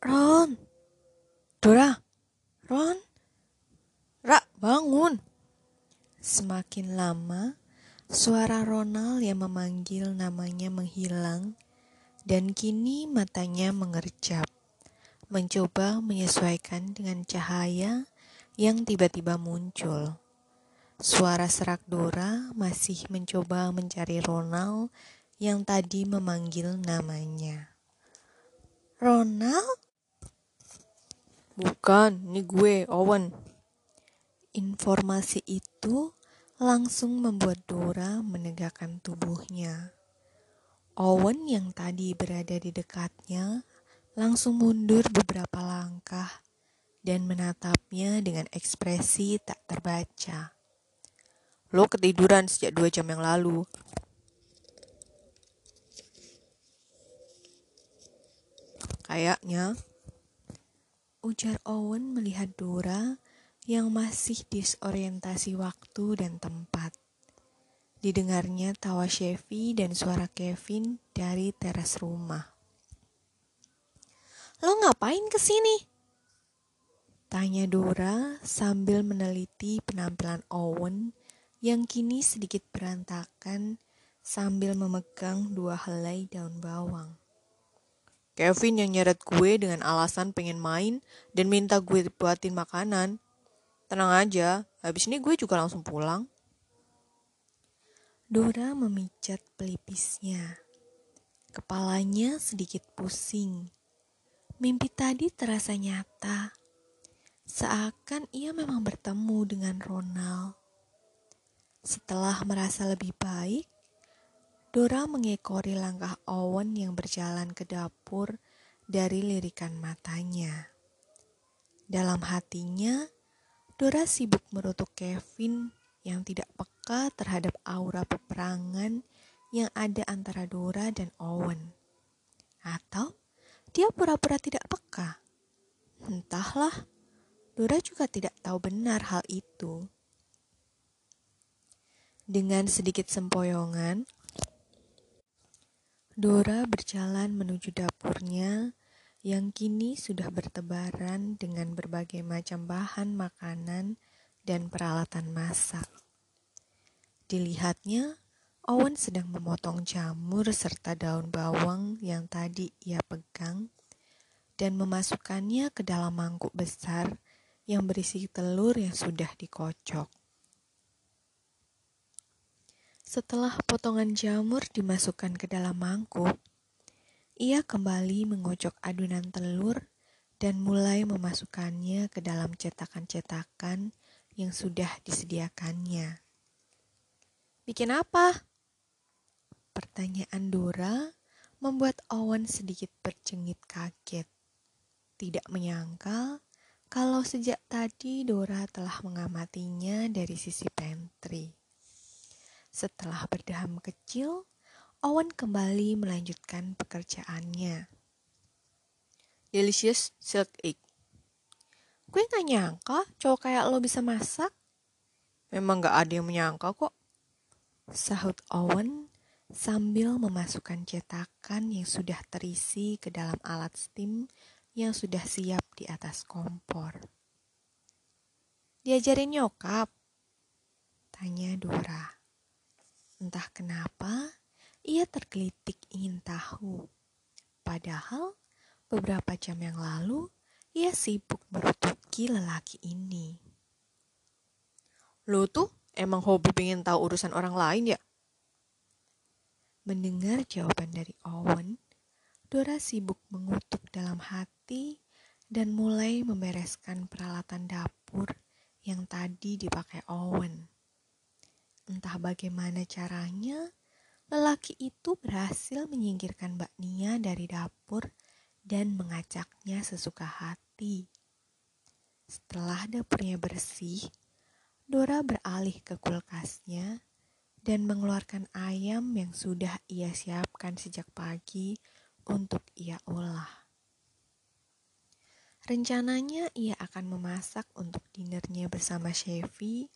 Ron. Dora. Ron. Ra, bangun. Semakin lama, suara Ronald yang memanggil namanya menghilang dan kini matanya mengerjap, mencoba menyesuaikan dengan cahaya yang tiba-tiba muncul. Suara serak Dora masih mencoba mencari Ronald yang tadi memanggil namanya. Ronald? Bukan, ini gue, Owen. Informasi itu langsung membuat Dora menegakkan tubuhnya. Owen yang tadi berada di dekatnya langsung mundur beberapa langkah dan menatapnya dengan ekspresi tak terbaca. Lo ketiduran sejak dua jam yang lalu. Kayaknya. Ujar Owen melihat Dora yang masih disorientasi waktu dan tempat. Didengarnya tawa Chevy dan suara Kevin dari teras rumah. Lo ngapain ke sini? Tanya Dora sambil meneliti penampilan Owen yang kini sedikit berantakan sambil memegang dua helai daun bawang. Kevin yang nyeret gue dengan alasan pengen main dan minta gue buatin makanan. Tenang aja, habis ini gue juga langsung pulang. Dora memijat pelipisnya. Kepalanya sedikit pusing. Mimpi tadi terasa nyata. Seakan ia memang bertemu dengan Ronald. Setelah merasa lebih baik, Dora mengekori langkah Owen yang berjalan ke dapur dari lirikan matanya. Dalam hatinya, Dora sibuk merutuk Kevin yang tidak peka terhadap aura peperangan yang ada antara Dora dan Owen. Atau dia pura-pura tidak peka. Entahlah, Dora juga tidak tahu benar hal itu. Dengan sedikit sempoyongan, Dora berjalan menuju dapurnya yang kini sudah bertebaran dengan berbagai macam bahan makanan dan peralatan masak. Dilihatnya, Owen sedang memotong jamur serta daun bawang yang tadi ia pegang dan memasukkannya ke dalam mangkuk besar yang berisi telur yang sudah dikocok. Setelah potongan jamur dimasukkan ke dalam mangkuk, ia kembali mengocok adonan telur dan mulai memasukkannya ke dalam cetakan-cetakan yang sudah disediakannya. Bikin apa? Pertanyaan Dora membuat Owen sedikit bercengit kaget. Tidak menyangka kalau sejak tadi Dora telah mengamatinya dari sisi pantry. Setelah berdaham kecil, Owen kembali melanjutkan pekerjaannya. Delicious silk egg. Gue gak nyangka cowok kayak lo bisa masak. Memang gak ada yang menyangka kok. Sahut Owen sambil memasukkan cetakan yang sudah terisi ke dalam alat steam yang sudah siap di atas kompor. Diajarin nyokap? Tanya Dora. Entah kenapa, ia tergelitik ingin tahu. Padahal, beberapa jam yang lalu, ia sibuk merutuki lelaki ini. Lo tuh emang hobi pengen tahu urusan orang lain ya? Mendengar jawaban dari Owen, Dora sibuk mengutuk dalam hati dan mulai membereskan peralatan dapur yang tadi dipakai Owen. Entah bagaimana caranya, lelaki itu berhasil menyingkirkan Mbak Nia dari dapur dan mengajaknya sesuka hati. Setelah dapurnya bersih, Dora beralih ke kulkasnya dan mengeluarkan ayam yang sudah ia siapkan sejak pagi untuk ia olah. Rencananya ia akan memasak untuk dinernya bersama Chevy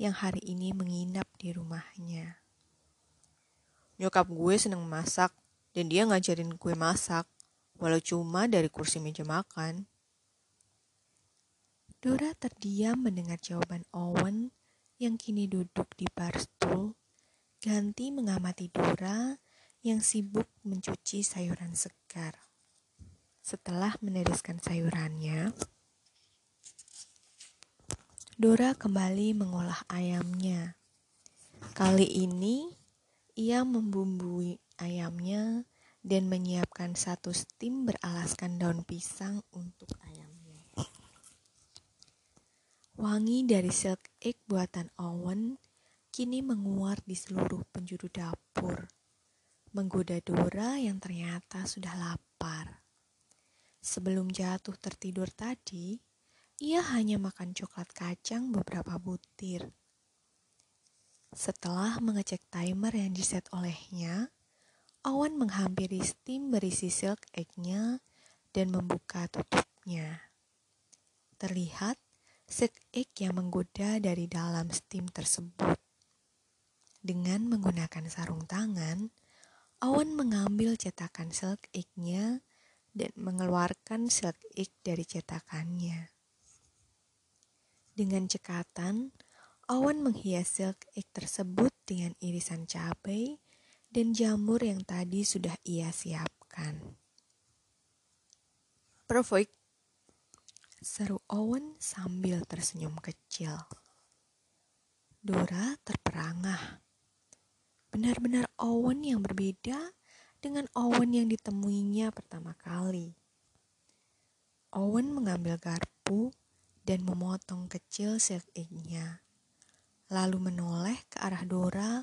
yang hari ini menginap di rumahnya. Nyokap gue seneng masak, dan dia ngajarin gue masak. walau cuma dari kursi meja makan. Dora terdiam mendengar jawaban Owen yang kini duduk di bar stool, ganti mengamati Dora yang sibuk mencuci sayuran segar. Setelah meniriskan sayurannya, Dora kembali mengolah ayamnya. Kali ini, ia membumbui ayamnya dan menyiapkan satu steam beralaskan daun pisang untuk ayamnya. Wangi dari silk egg buatan Owen kini menguar di seluruh penjuru dapur, menggoda Dora yang ternyata sudah lapar. Sebelum jatuh tertidur tadi, ia hanya makan coklat kacang beberapa butir. Setelah mengecek timer yang diset olehnya, Owen menghampiri steam berisi silk egg-nya dan membuka tutupnya. Terlihat silk egg yang menggoda dari dalam steam tersebut. Dengan menggunakan sarung tangan, Owen mengambil cetakan silk egg-nya dan mengeluarkan silk egg dari cetakannya. Dengan cekatan, Owen menghias silk egg tersebut dengan irisan cabai dan jamur yang tadi sudah ia siapkan. Perfect, Seru Owen sambil tersenyum kecil. Dora terperangah. Benar-benar Owen yang berbeda dengan Owen yang ditemuinya pertama kali. Owen mengambil garpu dan memotong kecil silk egg-nya, lalu menoleh ke arah Dora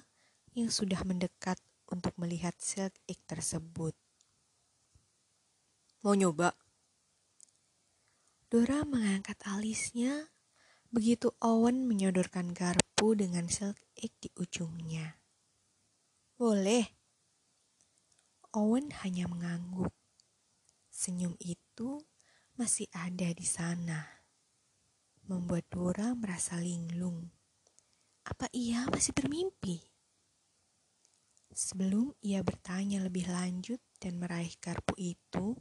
yang sudah mendekat untuk melihat silk egg tersebut. Mau nyoba? Dora mengangkat alisnya begitu Owen menyodorkan garpu dengan silk egg di ujungnya. Boleh. Owen hanya mengangguk. Senyum itu masih ada di sana. Membuat Dora merasa linglung. Apa ia masih bermimpi? Sebelum ia bertanya lebih lanjut dan meraih garpu itu,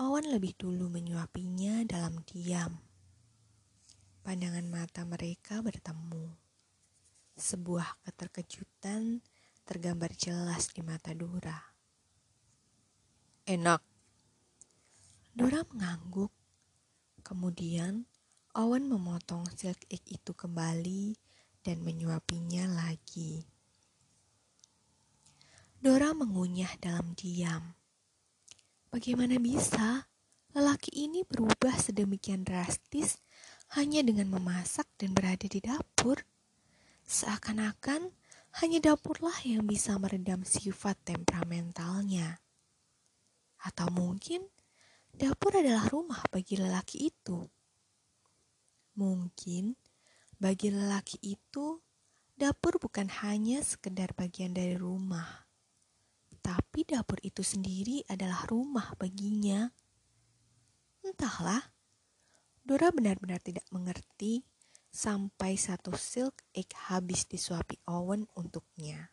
Owen lebih dulu menyuapinya dalam diam. Pandangan mata mereka bertemu. Sebuah keterkejutan tergambar jelas di mata Dora. Enak. Dora mengangguk. Kemudian Owen memotong silk egg itu kembali dan menyuapinya lagi. Dora mengunyah dalam diam. Bagaimana bisa lelaki ini berubah sedemikian drastis hanya dengan memasak dan berada di dapur? Seakan-akan hanya dapurlah yang bisa meredam sifat temperamentalnya. Atau mungkin dapur adalah rumah bagi lelaki itu. Mungkin bagi lelaki itu dapur bukan hanya sekedar bagian dari rumah tapi dapur itu sendiri adalah rumah baginya. Entahlah, Dora benar-benar tidak mengerti sampai satu silk egg habis disuapi Owen untuknya.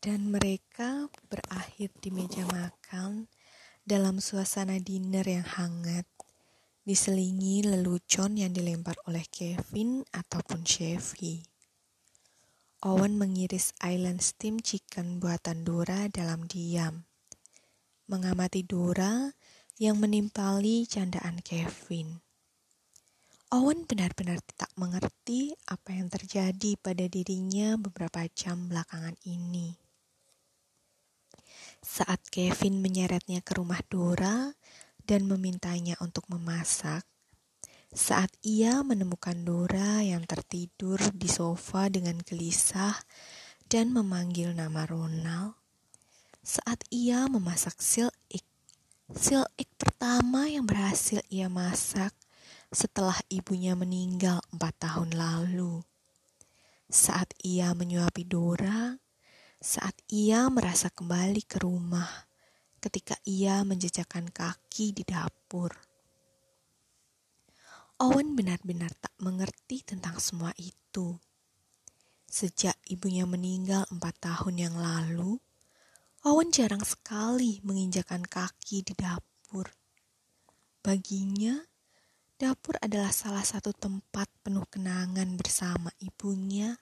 Dan mereka berakhir di meja makan dalam suasana dinner yang hangat, diselingi lelucon yang dilempar oleh Kevin ataupun Chevy. Owen mengiris island steam chicken buatan Dora dalam diam. Mengamati Dora yang menimpali candaan Kevin. Owen benar-benar tak mengerti apa yang terjadi pada dirinya beberapa jam belakangan ini. Saat Kevin menyeretnya ke rumah Dora dan memintanya untuk memasak, saat ia menemukan Dora yang tertidur di sofa dengan gelisah dan memanggil nama Ronald, saat ia memasak sil egg, sil egg pertama yang berhasil ia masak setelah ibunya meninggal empat tahun lalu. Saat ia menyuapi Dora, saat ia merasa kembali ke rumah ketika ia menjejakkan kaki di dapur. Owen benar-benar tak mengerti tentang semua itu. Sejak ibunya meninggal empat tahun yang lalu, Owen jarang sekali menginjakan kaki di dapur. Baginya, dapur adalah salah satu tempat penuh kenangan bersama ibunya.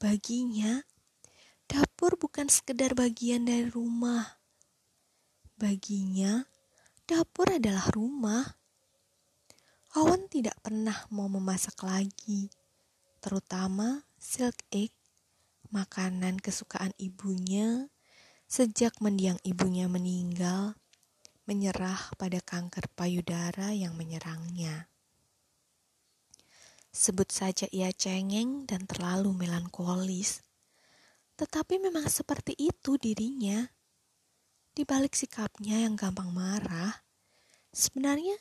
Baginya, dapur bukan sekedar bagian dari rumah. Baginya, dapur adalah rumah. Owen tidak pernah mau memasak lagi, terutama silk egg, makanan kesukaan ibunya sejak mendiang ibunya meninggal, menyerah pada kanker payudara yang menyerangnya. Sebut saja ia cengeng dan terlalu melankolis, tetapi memang seperti itu dirinya. Di balik sikapnya yang gampang marah, sebenarnya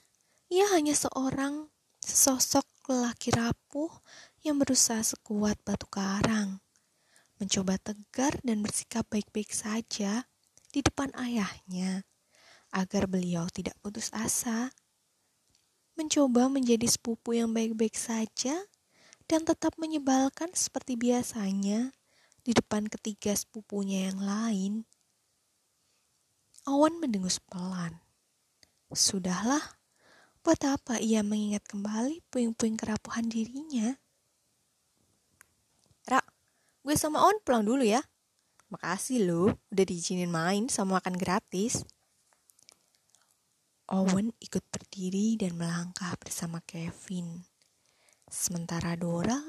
ia hanya seorang sesosok lelaki rapuh yang berusaha sekuat batu karang mencoba tegar dan bersikap baik-baik saja di depan ayahnya agar beliau tidak putus asa. Mencoba menjadi sepupu yang baik-baik saja dan tetap menyebalkan seperti biasanya di depan ketiga sepupunya yang lain. Owen mendengus pelan. Sudahlah, buat apa ia mengingat kembali puing-puing kerapuhan dirinya? Gue sama On pulang dulu ya. Makasih lo udah diizinin main sama makan gratis. Owen ikut berdiri dan melangkah bersama Kevin. Sementara Dora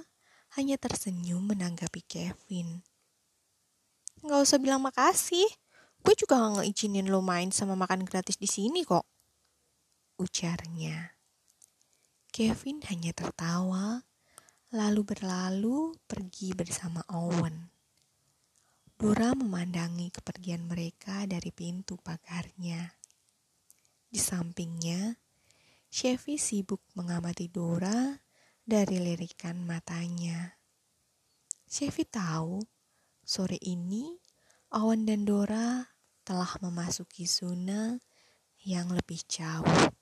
hanya tersenyum menanggapi Kevin. Gak usah bilang makasih. Gue juga gak ngeizinin lo main sama makan gratis di sini kok. Ujarnya. Kevin hanya tertawa lalu berlalu pergi bersama Owen. Dora memandangi kepergian mereka dari pintu pagarnya. Di sampingnya, Chevy sibuk mengamati Dora dari lirikan matanya. Chevy tahu sore ini Owen dan Dora telah memasuki zona yang lebih jauh.